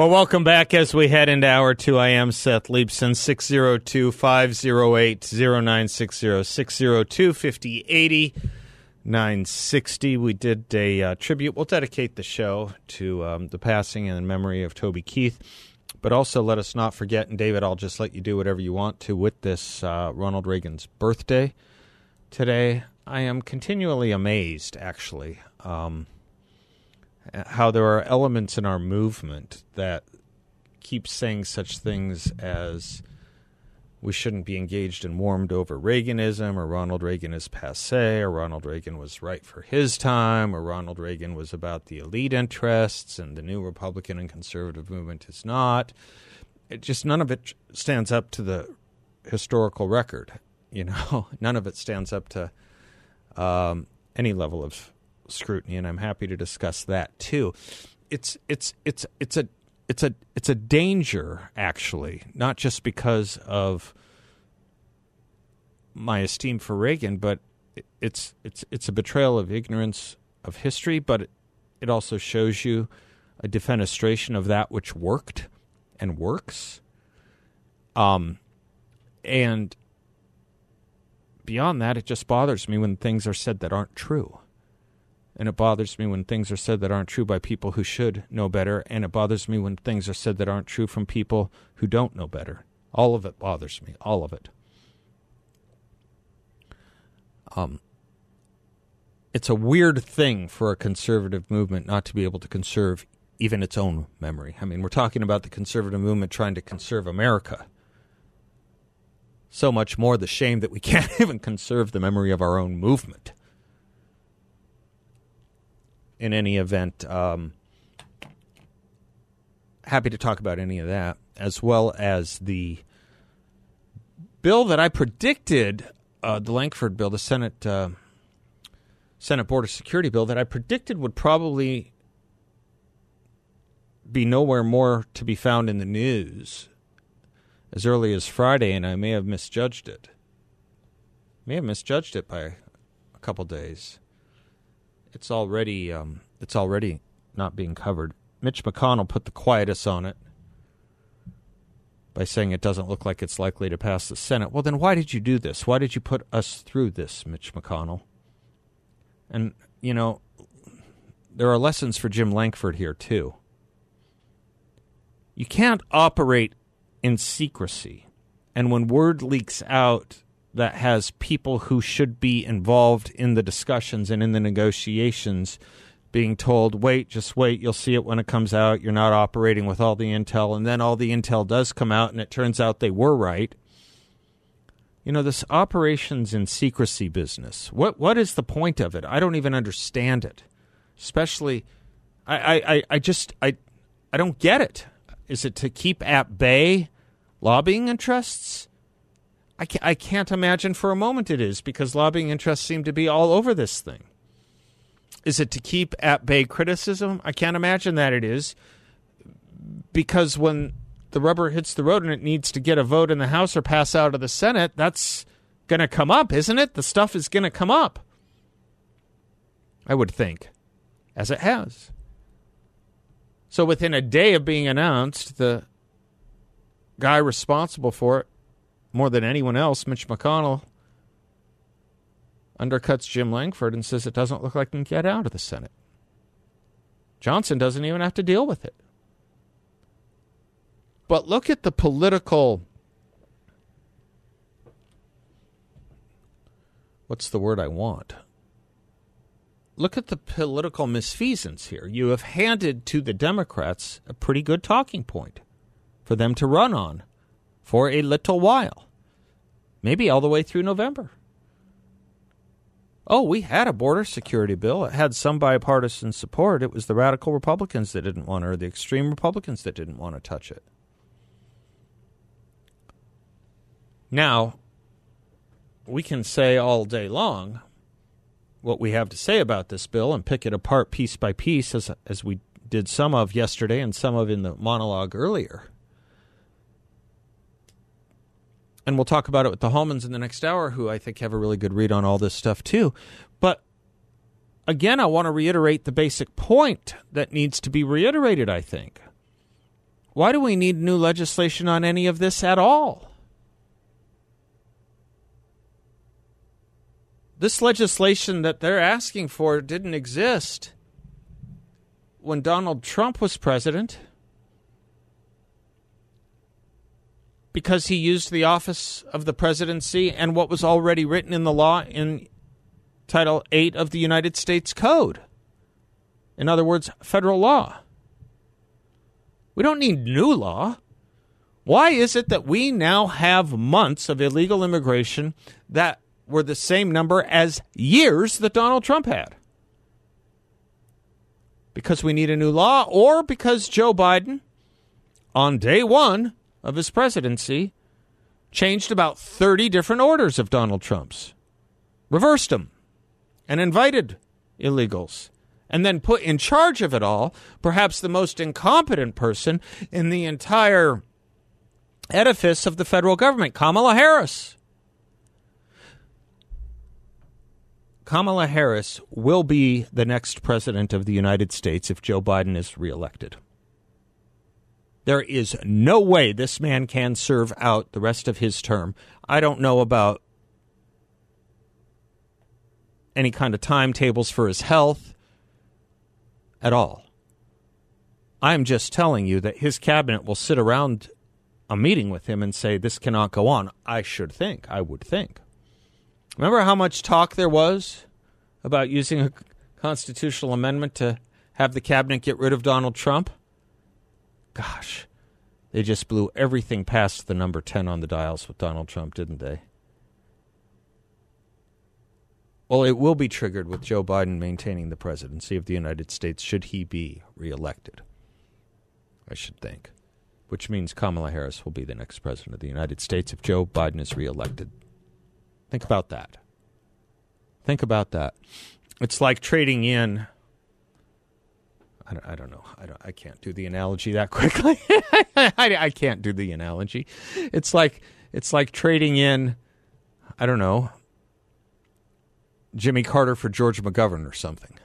Well, welcome back as we head into hour two. I am Seth Leibsohn, 602 508 0960 602 5080 960. We did a uh, tribute. We'll dedicate the show to um, the passing and memory of Toby Keith. But also, let us not forget, and David, I'll just let you do whatever you want to with this uh, Ronald Reagan's birthday today. I am continually amazed, actually. Um, how there are elements in our movement that keep saying such things as we shouldn't be engaged and warmed over Reaganism, or Ronald Reagan is passe, or Ronald Reagan was right for his time, or Ronald Reagan was about the elite interests, and the new Republican and conservative movement is not. It just none of it stands up to the historical record. You know, none of it stands up to um, any level of scrutiny, and I'm happy to discuss that too. It's it's it's it's a it's a it's a danger actually, not just because of my esteem for Reagan, but it's it's it's a betrayal of ignorance of history, but it, it also shows you a defenestration of that which worked and works. Um, and beyond that, it just bothers me when things are said that aren't true. And it bothers me when things are said that aren't true by people who should know better. And it bothers me when things are said that aren't true from people who don't know better. All of it bothers me. All of it. Um, it's a weird thing for a conservative movement not to be able to conserve even its own memory. I mean, we're talking about the conservative movement trying to conserve America. So much more the shame that we can't even conserve the memory of our own movement in any event, um, happy to talk about any of that, as well as the bill that I predicted, uh, the Lankford bill, the Senate uh, Senate Border Security bill, that I predicted would probably be nowhere more to be found in the news as early as Friday, and I may have misjudged it. May have misjudged it by a couple days it's already um, it's already not being covered. Mitch McConnell put the quietus on it by saying it doesn't look like it's likely to pass the Senate. Well, then why did you do this? Why did you put us through this, Mitch McConnell? And you know, there are lessons for Jim Lankford here too. You can't operate in secrecy. And when word leaks out that has people who should be involved in the discussions and in the negotiations being told, wait, just wait, you'll see it when it comes out. You're not operating with all the intel. And then all the intel does come out, and it turns out they were right. You know, this operations in secrecy business, what, what is the point of it? I don't even understand it. Especially, I, I, I just, I, I don't get it. Is it to keep at bay lobbying interests? I can't, I can't imagine for a moment it is because lobbying interests seem to be all over this thing. Is it to keep at bay criticism? I can't imagine that it is because when the rubber hits the road and it needs to get a vote in the House or pass out of the Senate, that's going to come up, isn't it? The stuff is going to come up. I would think, as it has. So within a day of being announced, the guy responsible for it more than anyone else, Mitch McConnell undercuts Jim Lankford and says it doesn't look like he can get out of the Senate. Johnson doesn't even have to deal with it. But look at the political. What's the word I want? Look at the political misfeasance here. You have handed to the Democrats a pretty good talking point for them to run on for a little while, maybe all the way through November. Oh, we had a border security bill. It had some bipartisan support. It was the radical Republicans that didn't want it, or the extreme Republicans that didn't want to touch it. Now, we can say all day long what we have to say about this bill and pick it apart piece by piece, as, as we did some of yesterday and some of in the monologue earlier. And we'll talk about it with the Hallmans in the next hour, who I think have a really good read on all this stuff too. But again, I want to reiterate the basic point that needs to be reiterated, I think. Why do we need new legislation on any of this at all? This legislation that they're asking for didn't exist when Donald Trump was president because he used the office of the presidency and what was already written in the law in Title 8 of the United States Code. In other words, federal law. We don't need new law. Why is it that we now have months of illegal immigration that were the same number as years that Donald Trump had. Because we need a new law, or because Joe Biden, on day one of his presidency, changed about 30 different orders of Donald Trump's, reversed them, and invited illegals, and then put in charge of it all perhaps the most incompetent person in the entire edifice of the federal government, Kamala Harris. Kamala Harris will be the next president of the United States if Joe Biden is reelected. There is no way this man can serve out the rest of his term. I don't know about any kind of timetables for his health at all. I'm just telling you that his cabinet will sit around a meeting with him and say, This cannot go on. I should think, I would think. Remember how much talk there was about using a constitutional amendment to have the cabinet get rid of Donald Trump? Gosh, they just blew everything past the number 10 on the dials with Donald Trump, didn't they? Well, it will be triggered with Joe Biden maintaining the presidency of the United States should he be reelected. I should think. Which means Kamala Harris will be the next president of the United States if Joe Biden is reelected. Think about that. Think about that. It's like trading in. I don't, I don't know. I, don't, I can't do the analogy that quickly. I, I can't do the analogy. It's like it's like trading in. I don't know. Jimmy Carter for George McGovern or something.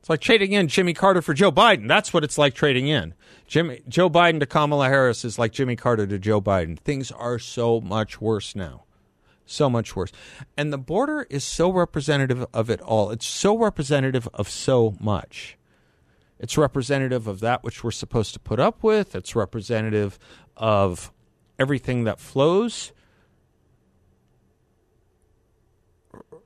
It's like trading in Jimmy Carter for Joe Biden. That's what it's like trading in. Jimmy, Joe Biden to Kamala Harris is like Jimmy Carter to Joe Biden. Things are so much worse now so much worse. And the border is so representative of it all. It's so representative of so much. It's representative of that which we're supposed to put up with. It's representative of everything that flows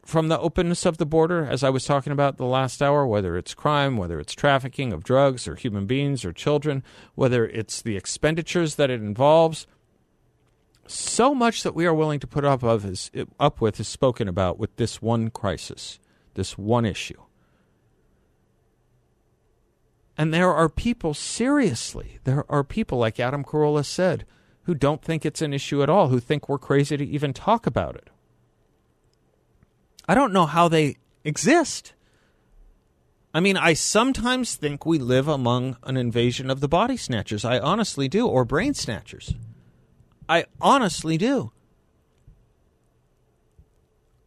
from the openness of the border, as I was talking about the last hour, whether it's crime, whether it's trafficking of drugs or human beings or children, whether it's the expenditures that it involves so much that we are willing to put up of is up with is spoken about with this one crisis, this one issue. And there are people, seriously, there are people, like Adam Carolla said, who don't think it's an issue at all, who think we're crazy to even talk about it. I don't know how they exist. I mean, I sometimes think we live among an invasion of the body snatchers. I honestly do, or brain snatchers. I honestly do.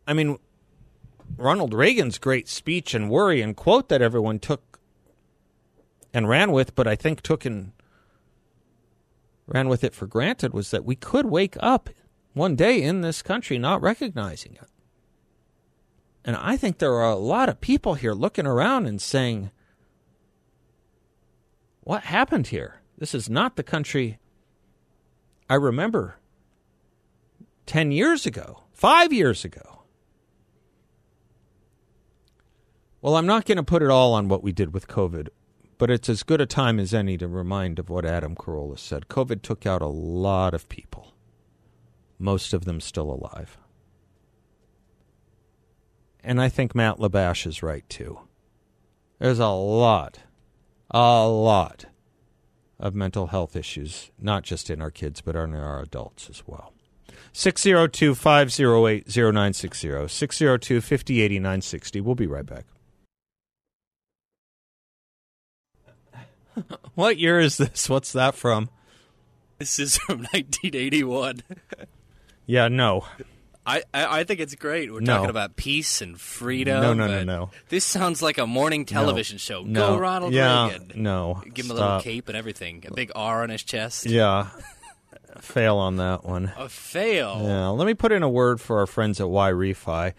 I mean, Ronald Reagan's great speech and worry and quote that everyone took and ran with, but I think took and ran with it for granted was that we could wake up one day in this country not recognizing it. And I think there are a lot of people here looking around and saying, What happened here? This is not the country I remember 10 years ago, five years ago. Well, I'm not going to put it all on what we did with COVID, but it's as good a time as any to remind of what Adam Carolla said. COVID took out a lot of people, most of them still alive. And I think Matt Labash is right too. There's a lot, a lot of mental health issues, not just in our kids, but in our adults as well. 602 508 0960. 602 5080 960. We'll be right back. what year is this? What's that from? This is from 1981. Yeah, no. I, I, I think it's great. We're No. talking about peace and freedom. No, no, no, and no. This sounds like a morning television show. No. Go Ronald yeah, Reagan. No. Give him a little Stop. cape and everything. A big R on his chest. Yeah. Fail on that one. A fail. Yeah, let me put in a word for our friends at Y Refi.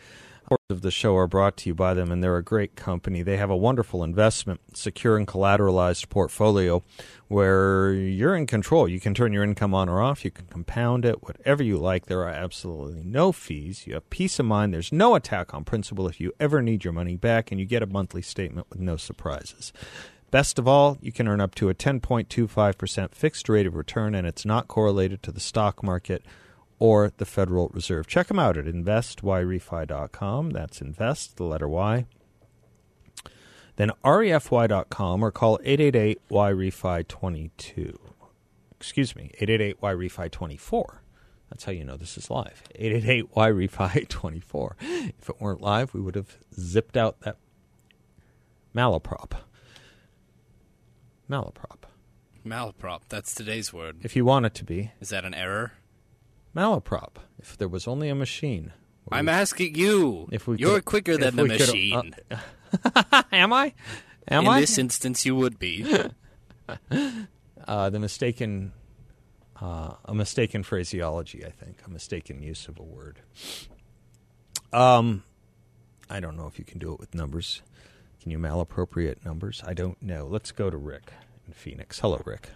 Of the show are brought to you by them, and they're a great company. They have a wonderful investment, secure and collateralized portfolio where you're in control. You can turn your income on or off. You can compound it, whatever you like. There are absolutely no fees. You have peace of mind. There's no attack on principal if you ever need your money back, and you get a monthly statement with no surprises. Best of all, you can earn up to a 10.25% fixed rate of return, and it's not correlated to the stock market or the Federal Reserve. Check them out at investyrefy.com. That's invest, the letter Y. Then refy.com or call 888-YREFI22. Excuse me, 888-YREFI24. That's how you know this is live. 888-YREFI24. If it weren't live, we would have zipped out that malaprop. Malaprop. Malaprop. That's today's word. If you want it to be. Is that an error? Malaprop. If there was only a machine. I'm we- asking you. If we You're could- quicker than the could- machine. uh, Am I? Am In I? this instance, you would be. uh, the mistaken, uh, a mistaken phraseology. I think a mistaken use of a word. Um, I don't know if you can do it with numbers. Can you malappropriate numbers? I don't know. Let's go to Rick in Phoenix. Hello, Rick.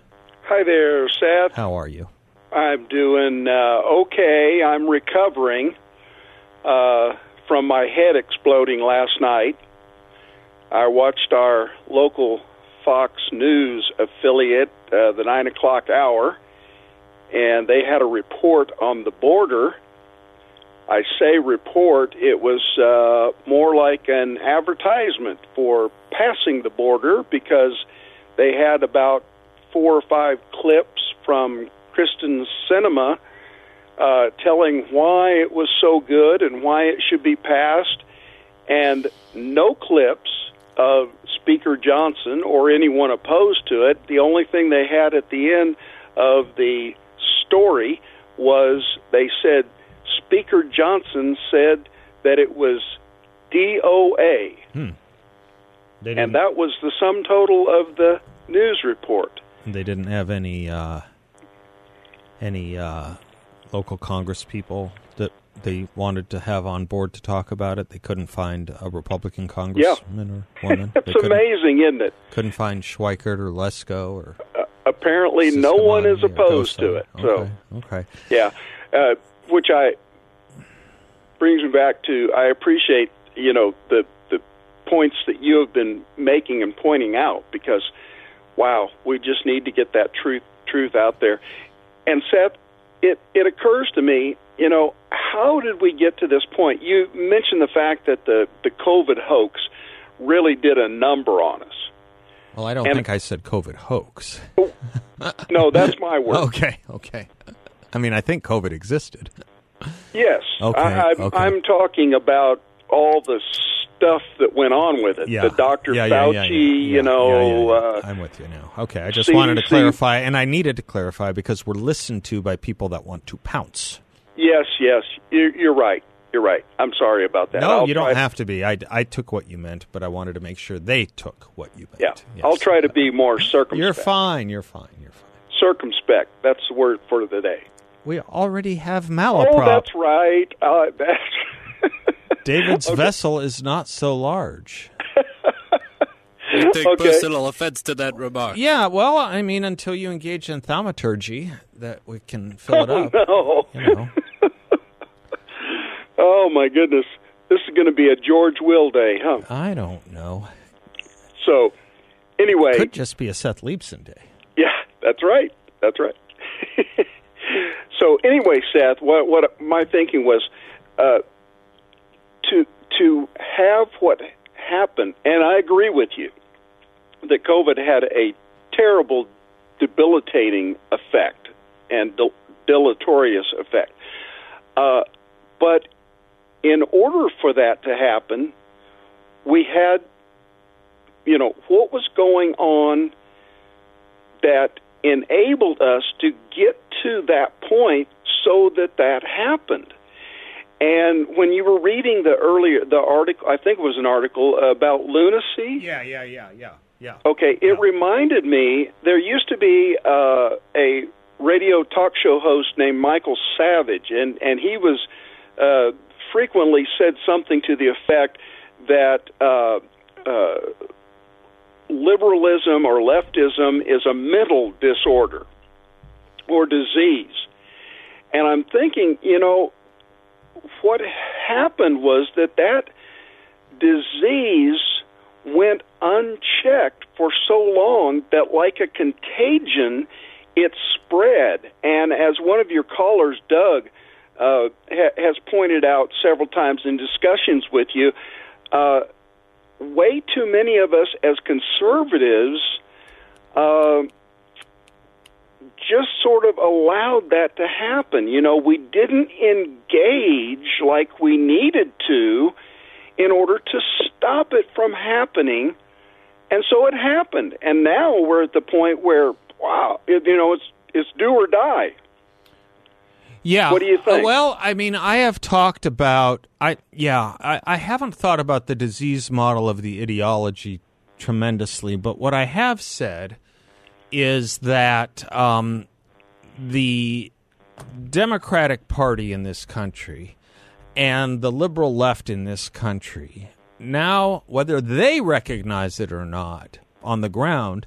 Hi there, Seth. How are you? I'm doing uh, okay. I'm recovering uh, from my head exploding last night. I watched our local Fox News affiliate, uh, the 9 o'clock hour, and they had a report on the border. I say report, it was uh, more like an advertisement for passing the border because they had about four or five clips from Kyrsten Sinema uh, telling why it was so good and why it should be passed, and no clips of Speaker Johnson or anyone opposed to it. The only thing they had at the end of the story was they said Speaker Johnson said that it was DOA, They and that was the sum total of the news report. They didn't have any uh, any uh, local Congress people that they wanted to have on board to talk about it. They couldn't find a Republican congressman or woman. It's amazing, isn't it? couldn't find Schweikert or Lesko or Apparently, no one is opposed to it. So. Okay, okay. Yeah, uh, which I brings me back to I appreciate you know the the points that you have been making and pointing out because wow, we just need to get that truth truth out there. And Seth, it it occurs to me, you know, how did we get to this point? You mentioned the fact that the the COVID hoax really did a number on us. Well, I don't And- think I said COVID hoax. No, that's my word. Okay, okay. I mean, I think COVID existed. Yes, Okay, I, I'm, okay. I'm talking about all the stuff that went on with it. Yeah, The Dr. Yeah, Fauci, yeah, you know. Uh, I'm with you now. Okay, I just wanted to clarify, and I needed to clarify because we're listened to by people that want to pounce. yes, yes, you're, you're right. You're right. I'm sorry about that. No, I'll you don't have to be. I, I took what you meant, but I wanted to make sure they took what you meant. Yeah, Yes. I'll try to be more circumspect. You're fine. You're fine. You're fine. Circumspect. That's the word for the day. We already have malaprop. Oh, that's right. Uh, that's David's vessel is not so large. I take Okay. personal offense to that remark. Yeah, well, I mean, until you engage in thaumaturgy, that we can fill it up. no. You know. Oh my goodness, this is going to be a George Will day, huh? I don't know. So, anyway, Could just be a Seth Leibsohn day. Yeah, that's right. That's right. so anyway, Seth, what what my thinking was uh, to to have what happened, and I agree with you that COVID had a terrible, debilitating effect and del- deleterious effect. Uh, but in order for that to happen, we had, you know, what was going on that enabled us to get to that point so that that happened. And when you were reading the earlier the article, I think it was an article about lunacy. Yeah, yeah, yeah, yeah, yeah. Okay, it reminded me there used to be uh, a radio talk show host named Michael Savage, and and he was uh, frequently said something to the effect that uh, uh, liberalism or leftism is a mental disorder or disease. And I'm thinking, you know, what happened was that that disease went unchecked for so long that, like a contagion, it spread. And as one of your callers, Doug, uh, ha- has pointed out several times in discussions with you, uh, way too many of us as conservatives uh, just sort of allowed that to happen. You know, we didn't engage like we needed to in order to stop it from happening. And so it happened. And now we're at the point where, wow, it, you know, it's it's do or die. Yeah. What do you think? Uh, Well, I mean, I have talked about I yeah, I, I haven't thought about the disease model of the ideology tremendously, but what I have said is that um, the Democratic Party in this country and the liberal left in this country now, whether they recognize it or not on the ground,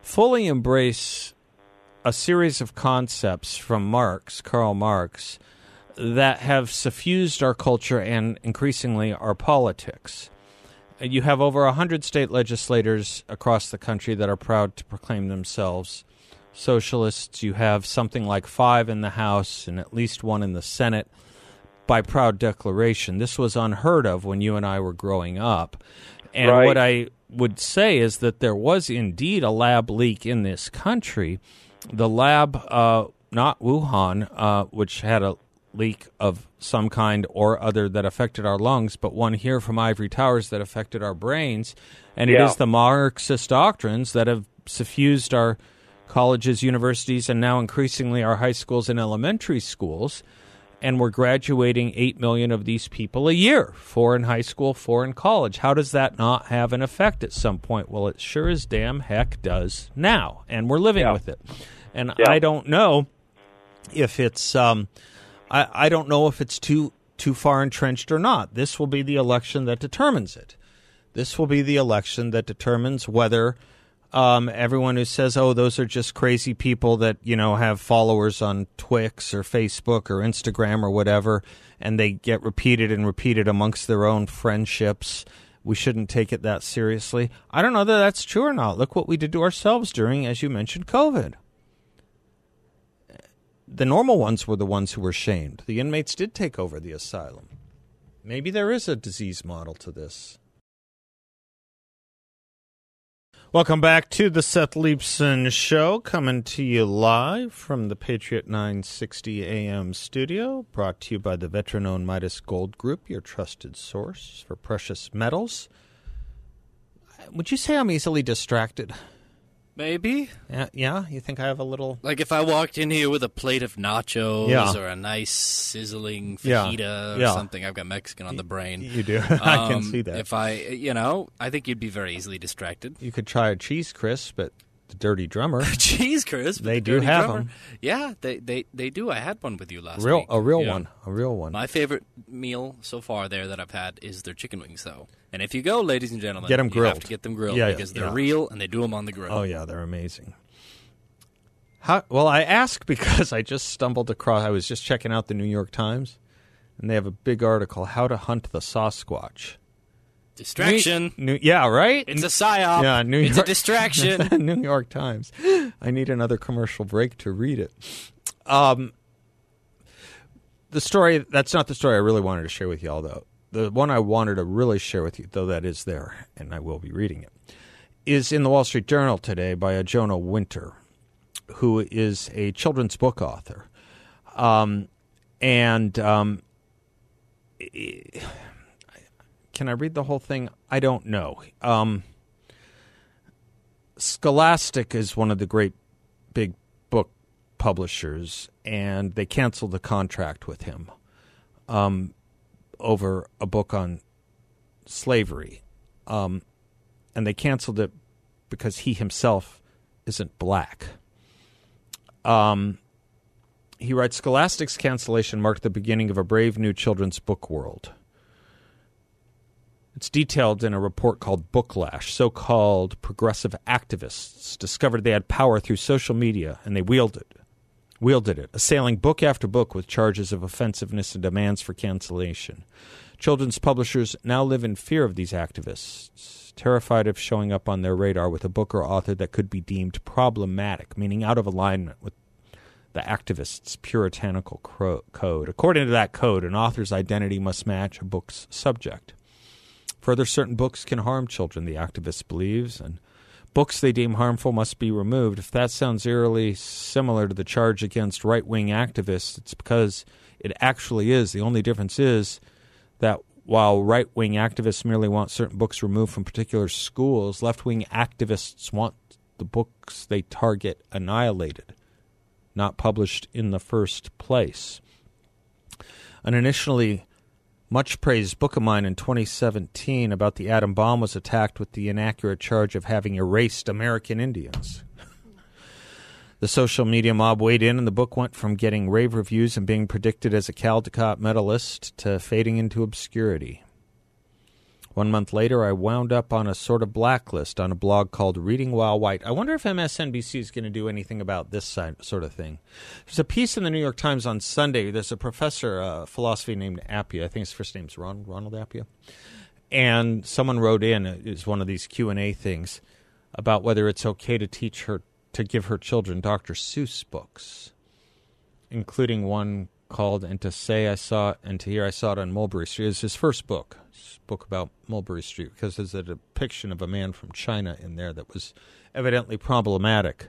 fully embrace a series of concepts from Marx, Karl Marx, that have suffused our culture and increasingly our politics. You have over 100 state legislators across the country that are proud to proclaim themselves socialists. You have something like five in the House and at least one in the Senate by proud declaration. This was unheard of when you and I were growing up. And Right. what I would say is that there was indeed a lab leak in this country. The lab, uh, not Wuhan, uh, which had a leak of some kind or other that affected our lungs, but one here from Ivory Towers that affected our brains. And it Yeah. is the Marxist doctrines that have suffused our colleges, universities, and now increasingly our high schools and elementary schools. And we're graduating 8 million of these people a year, four in high school, four in college. How does that not have an effect at some point? Well, it sure as damn heck does now. And we're living Yeah. with it. And Yeah. I don't know if it's um, I, I don't know if it's too too far entrenched or not. This will be the election that determines it. This will be the election that determines whether um, everyone who says, "Oh, those are just crazy people that you know have followers on Twix or Facebook or Instagram or whatever," and they get repeated and repeated amongst their own friendships. We shouldn't take it that seriously. I don't know that that's true or not. Look what we did to ourselves during, as you mentioned, COVID the normal ones were the ones who were shamed. The inmates did take over the asylum. Maybe there is a disease model to this. Welcome back to the Seth Leibsohn Show, coming to you live from the Patriot 960 AM studio, brought to you by the veteran owned Midas Gold Group, your trusted source for precious metals. Would you say I'm easily distracted? Maybe. Yeah, yeah? You think I have a little. Like if I walked in here with a plate of nachos Yeah. or a nice sizzling Yeah. fajita or Yeah. something. I've got Mexican on the brain. You do. I can Um, see that. If I, you know, I think you'd be very easily distracted. You could try a cheese crisp at the Dirty Drummer. Cheese crisp. They the do have Drummer. 'em. Yeah, they, they they do. I had one with you last real, week. a real Yeah. one, a real one. My favorite meal so far there that I've had is their chicken wings, though. And if you go, ladies and gentlemen, get them grilled. have to get them grilled Yeah, yeah, because they're yeah. real and they do them on the grill. oh yeah, they're amazing. How, well, I ask because I just stumbled across. I was just checking out the New York Times, and they have a big article: "How to Hunt the Sasquatch." Distraction. New, yeah, right. It's a psyop. Yeah, New it's a distraction. New York Times. I need another commercial break to read it. Um, the story that's not the story I really wanted to share with y'all though. the one I wanted to really share with you, though that is there, and I will be reading it, is in the Wall Street Journal today by a Jonah Winter, who is a children's book author. Um, and um, can I read the whole thing? I don't know. Um, Scholastic is one of the great big book publishers, and they canceled the contract with him um, over a book on slavery. Um, and they canceled it because he himself isn't black. Um, he writes Scholastic's cancellation marked the beginning of a brave new children's book world. It's detailed in a report called Booklash. So called progressive activists discovered they had power through social media and they wielded wielded it, assailing book after book with charges of offensiveness and demands for cancellation. Children's publishers now live in fear of these activists, terrified of showing up on their radar with a book or author that could be deemed problematic, meaning out of alignment with the activists' puritanical code. According to that code, an author's identity must match a book's subject. Further, certain books can harm children, the activist believes, and books they deem harmful must be removed. If that sounds eerily similar to the charge against right wing activists, it's because it actually is. The only difference is that while right wing activists merely want certain books removed from particular schools, left wing activists want the books they target annihilated, not published in the first place. An initially much praised book of mine in 2017 about the atom bomb was attacked with the inaccurate charge of having erased American Indians. the social media mob weighed in, and the book went from getting rave reviews and being predicted as a Caldecott medalist to fading into obscurity. One month later, I wound up on a sort of blacklist on a blog called Reading While White. I wonder if MSNBC is going to do anything about this sort of thing. There's a piece in the New York Times on Sunday. There's a professor of uh, philosophy named Appiah. I think his first name's Ron, Ronald Appiah. And someone wrote in, is one of these Q&A things, about whether it's okay to teach her, to give her children Dr. Seuss books, including one called And to Say I Saw It and to Hear I Saw It on Mulberry Street. It's his first book book about Mulberry Street because there's a depiction of a man from China in there that was evidently problematic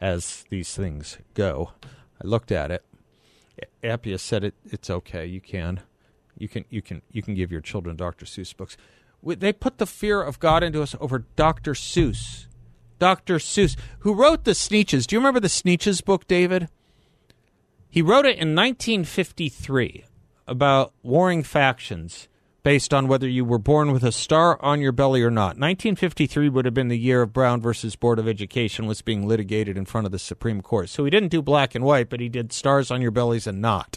as these things go. I looked at it. Appiah said it, it's okay. You can, you can, you can, you can give your children Dr. Seuss books. They put the fear of God into us over Dr. Seuss. Dr. Seuss, who wrote the Sneetches. Do you remember the Sneetches book, David? He wrote it in 1953 about warring factions based on whether you were born with a star on your belly or not. 1953 would have been the year of Brown versus Board of Education was being litigated in front of the Supreme Court. So he didn't do black and white, but he did stars on your bellies and not.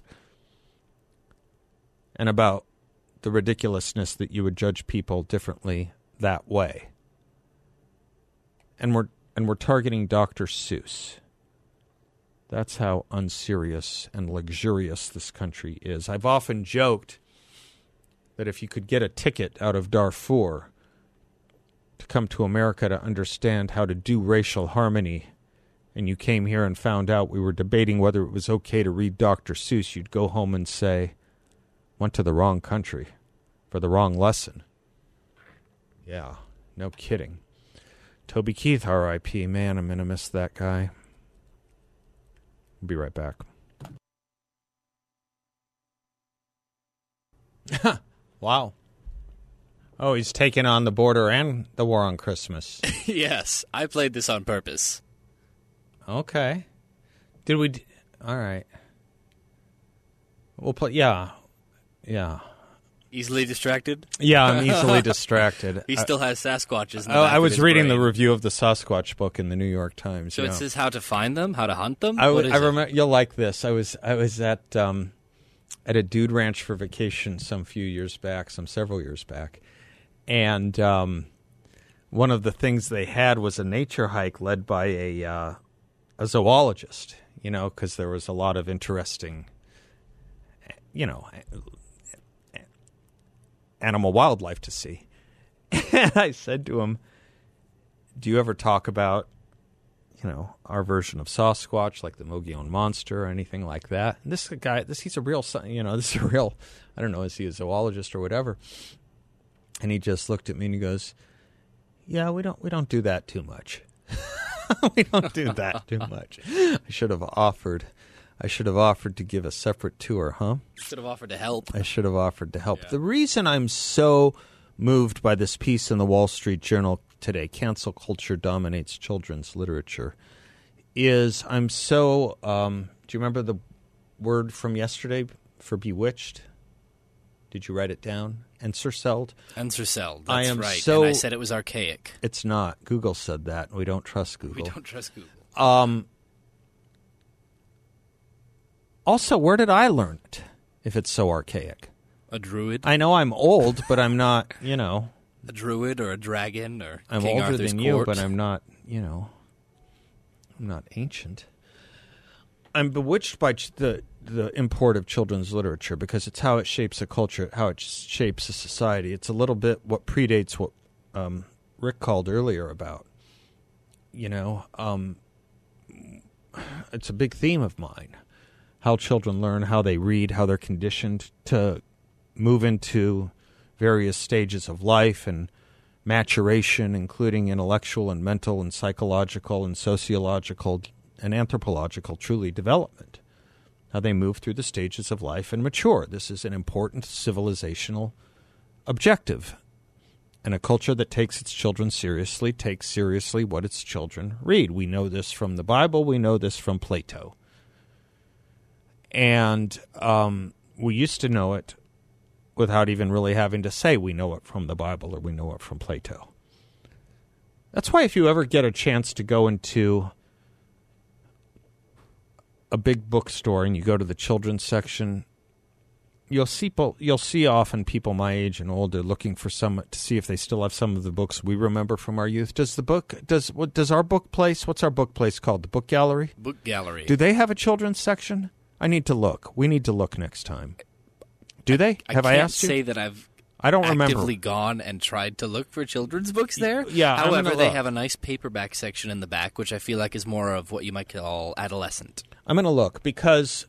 And about the ridiculousness that you would judge people differently that way. And we're and we're targeting Dr. Seuss. That's how unserious and luxurious this country is. I've often joked that if you could get a ticket out of Darfur to come to America to understand how to do racial harmony, and you came here and found out we were debating whether it was okay to read Dr. Seuss, you'd go home and say, went to the wrong country for the wrong lesson. Yeah, no kidding. Toby Keith, R.I.P. Man, I'm going to miss that guy. I'll be right back. Wow. Oh, he's taking on the border and the war on Christmas. yes, I played this on purpose. Okay. Did we? D- All right. We'll play. Yeah. Yeah. Easily distracted? Yeah, I'm easily distracted. he still has Sasquatches. oh, I was reading the review of the Sasquatch book in the New York Times. So it says how to find them, how to hunt them. I, I remember. You'll like this. I was I was at um, at a dude ranch for vacation some few years back, some several years back, and um, one of the things they had was a nature hike led by a uh, a zoologist. You know, because there was a lot of interesting, you know, animal wildlife to see. and I said to him, "Do you ever talk about you know, our version of Sasquatch, like the Mogollon Monster or anything like that. And this guy, this he's a real, you know, this is a real, I don't know, is he a zoologist or whatever? And he just looked at me and he goes, "Yeah, we don't we don't do that too much. we don't do that too much." I should have offered. I should have offered to give a separate tour, huh? Should have offered to help. I should have offered to help. The reason I'm so moved by this piece in the Wall Street Journal today, cancel culture dominates children's literature, is I'm so. Um, do you remember the word from yesterday for bewitched? Did you write it down? Ensorcelled? Ensorcelled. That's I am right. so- and I said it was archaic. It's not. Google said that. We don't trust Google. We don't trust Google. Um, also, where did I learn it? If it's so archaic, A druid, I know I'm old, but I'm not. You know, a druid, or a dragon, or I'm King older Arthur's than court. you, but I'm not. You know, I'm not ancient. I'm bewitched by the the import of children's literature because it's how it shapes a culture, how it shapes a society. It's a little bit what predates what um, Rick called earlier about. You know, um, it's a big theme of mine. How children learn, how they read, how they're conditioned to move into various stages of life and maturation, including intellectual and mental and psychological and sociological and anthropological, truly development. How they move through the stages of life and mature. This is an important civilizational objective. And a culture that takes its children seriously takes seriously what its children read. We know this from the Bible, we know this from Plato. And um, we used to know it without even really having to say we know it from the Bible or we know it from Plato. That's why if you ever get a chance to go into a big bookstore and you go to the children's section, you'll see you'll see often people my age and older looking for some to see if they still have some of the books we remember from our youth. Does the book does what does our book place? What's our book place called? The book gallery? book gallery. Do they have a children's section? I need to look. We need to look next time. Do they? I have can't I asked you? say that I've I don't remember. actively gone and tried to look for children's books there. yeah, I'm However, gonna they look. have a nice paperback section in the back, which I feel like is more of what you might call adolescent. I'm going to look because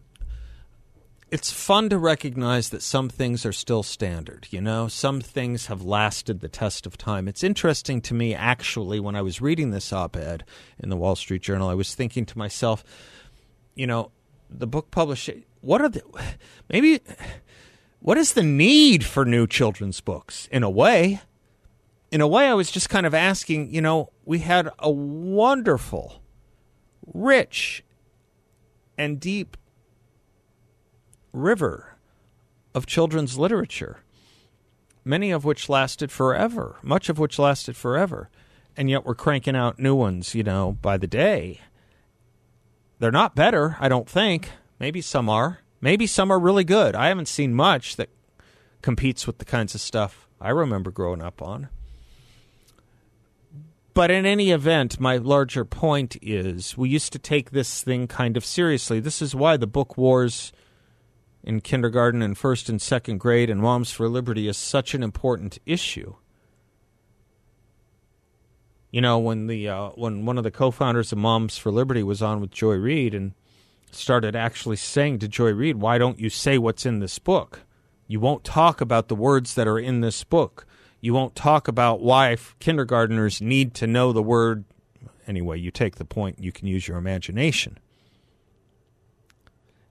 it's fun to recognize that some things are still standard. You know, some things have lasted the test of time. It's interesting to me, actually, when I was reading this op ed in the Wall Street Journal, I was thinking to myself, you know, the book publishing, what are the, maybe, what is the need for new children's books in a way? In a way, I was just kind of asking, you know, we had a wonderful, rich, and deep river of children's literature, many of which lasted forever, much of which lasted forever. And yet we're cranking out new ones, you know, by the day. They're not better, I don't think. Maybe some are. Maybe some are really good. I haven't seen much that competes with the kinds of stuff I remember growing up on. But in any event, my larger point is we used to take this thing kind of seriously. This is why the book wars in kindergarten and first and second grade and Moms for Liberty is such an important issue. You know, when the uh, when one of the co-founders of Moms for Liberty was on with Joy Reid and started actually saying to Joy Reid, "Why don't you say what's in this book? You won't talk about the words that are in this book. You won't talk about why kindergarteners need to know the word." Anyway, you take the point. You can use your imagination.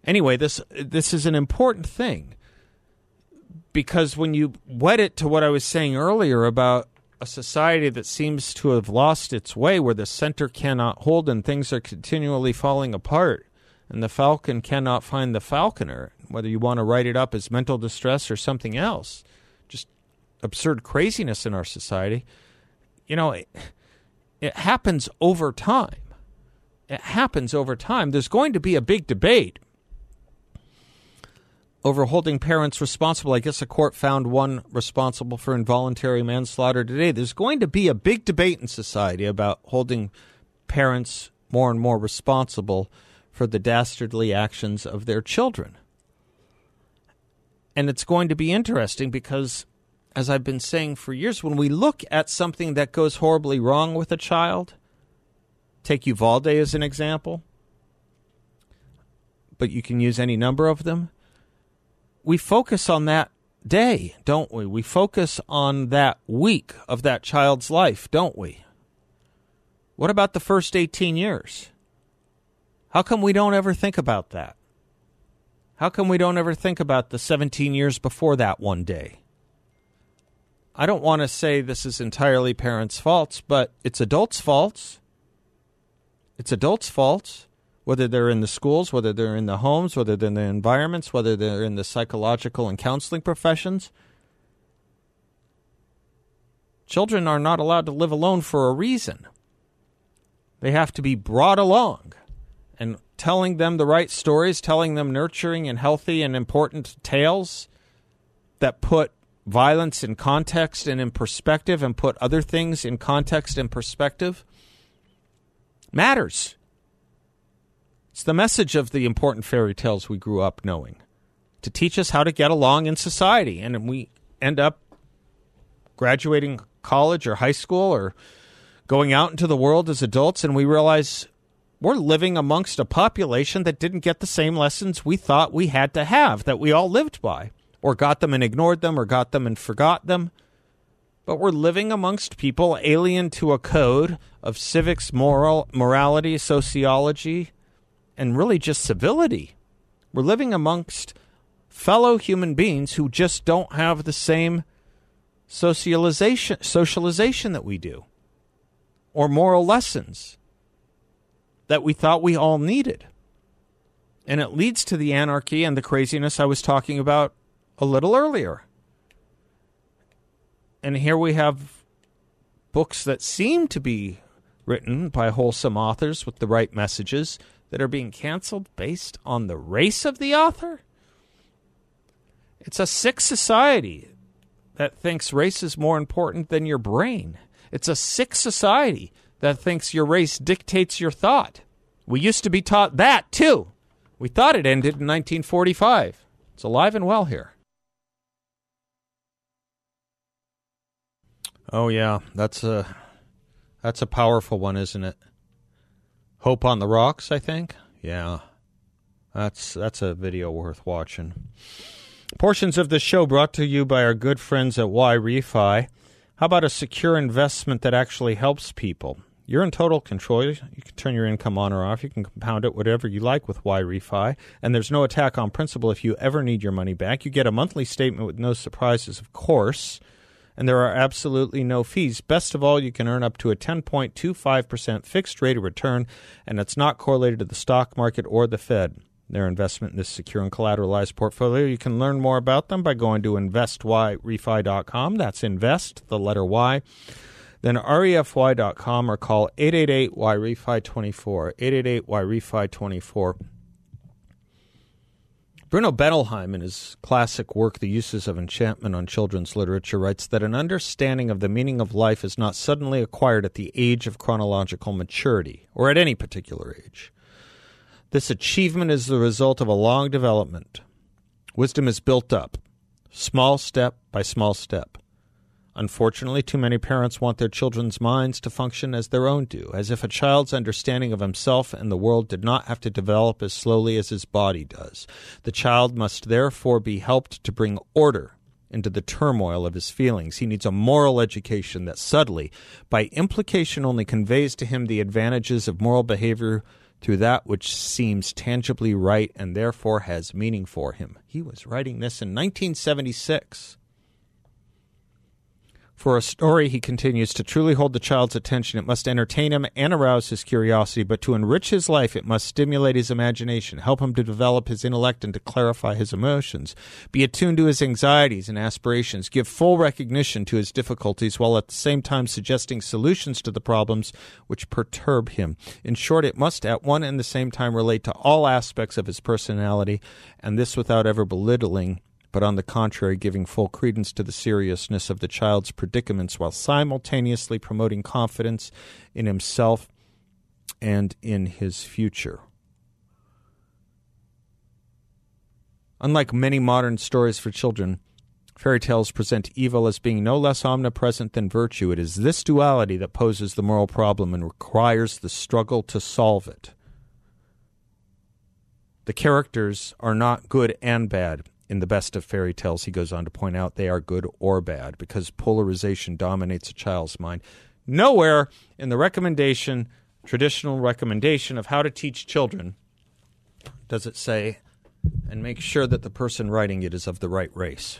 Anyway, this this is an important thing because when you wed it to what I was saying earlier about a society that seems to have lost its way, where the center cannot hold and things are continually falling apart, and the falcon cannot find the falconer, whether you want to write it up as mental distress or something else, just absurd craziness in our society. You know, it, it happens over time. It happens over time. There's going to be a big debate over holding parents responsible. I guess a court found one responsible for involuntary manslaughter today. There's going to be a big debate in society about holding parents more and more responsible for the dastardly actions of their children. And it's going to be interesting because, as I've been saying for years, when we look at something that goes horribly wrong with a child, Take Uvalde as an example, but you can use any number of them. We focus on that day, don't we? We focus on that week of that child's life, don't we? What about the first 18 years? How come we don't ever think about that? How come we don't ever think about the 17 years before that one day? I don't want to say this is entirely parents' faults, but it's adults' faults. It's adults' faults, whether they're in the schools, whether they're in the homes, whether they're in the environments, whether they're in the psychological and counseling professions. Children are not allowed to live alone for a reason. They have to be brought along and telling them the right stories, telling them nurturing and healthy and important tales that put violence in context and in perspective and put other things in context and perspective matters. It's the message of the important fairy tales we grew up knowing to teach us how to get along in society. And we end up graduating college or high school or going out into the world as adults and we realize we're living amongst a population that didn't get the same lessons we thought we had to have, that we all lived by, or got them and ignored them, or got them and forgot them. But we're living amongst people alien to a code of civics, moral, morality, sociology, and really just civility. We're living amongst fellow human beings who just don't have the same socialization socialization that we do or moral lessons that we thought we all needed. And it leads to the anarchy and the craziness I was talking about a little earlier. And here we have books that seem to be written by wholesome authors with the right messages that are being canceled based on the race of the author. It's a sick society that thinks race is more important than your brain. It's a sick society that thinks your race dictates your thought. We used to be taught that too. We thought it ended in 1945. It's alive and well here. Oh yeah, that's a that's a powerful one, isn't it? Hope on the Rocks, I think. Yeah. That's that's a video worth watching. Portions of the show brought to you by our good friends at YRefy. How about a secure investment that actually helps people? You're in total control. You can turn your income on or off. You can compound it whatever you like with YRefy. And there's no attack on principal if you ever need your money back. You get a monthly statement with no surprises, of course. And there are absolutely no fees. Best of all, you can earn up to a 10.25% fixed rate of return, and it's not correlated to the stock market or the Fed their investment in this secure and collateralized portfolio. You can learn more about them by going to investyrefy.com. That's invest, the letter Y. Then refy.com or call 888-YREFY24. 888-YREFY24. Bruno Bettelheim, in his classic work, The Uses of Enchantment on Children's Literature, writes that an understanding of the meaning of life is not suddenly acquired at the age of chronological maturity, or at any particular age. This achievement is the result of a long development. Wisdom is built up, small step by small step. Unfortunately, too many parents want their children's minds to function as their own do, as if a child's understanding of himself and the world did not have to develop as slowly as his body does. The child must therefore be helped to bring order into the turmoil of his feelings. He needs a moral education that subtly, by implication only, conveys to him the advantages of moral behavior through that which seems tangibly right and therefore has meaning for him. He was writing this in 1976. For a story, he continues, to truly hold the child's attention, it must entertain him and arouse his curiosity, but to enrich his life, it must stimulate his imagination, help him to develop his intellect and to clarify his emotions, be attuned to his anxieties and aspirations, give full recognition to his difficulties, while at the same time suggesting solutions to the problems which perturb him. In short, it must at one and the same time relate to all aspects of his personality, and this without ever belittling but on the contrary, giving full credence to the seriousness of the child's predicaments while simultaneously promoting confidence in himself and in his future. Unlike many modern stories for children, Fairy tales present evil as being no less omnipresent than virtue. It is this duality that poses the moral problem and requires the struggle to solve it. The characters are not good and bad. In the best of fairy tales, he goes on to point out they are good or bad because polarization dominates a child's mind. Nowhere in the recommendation, traditional recommendation of how to teach children, does it say, and make sure that the person writing it is of the right race.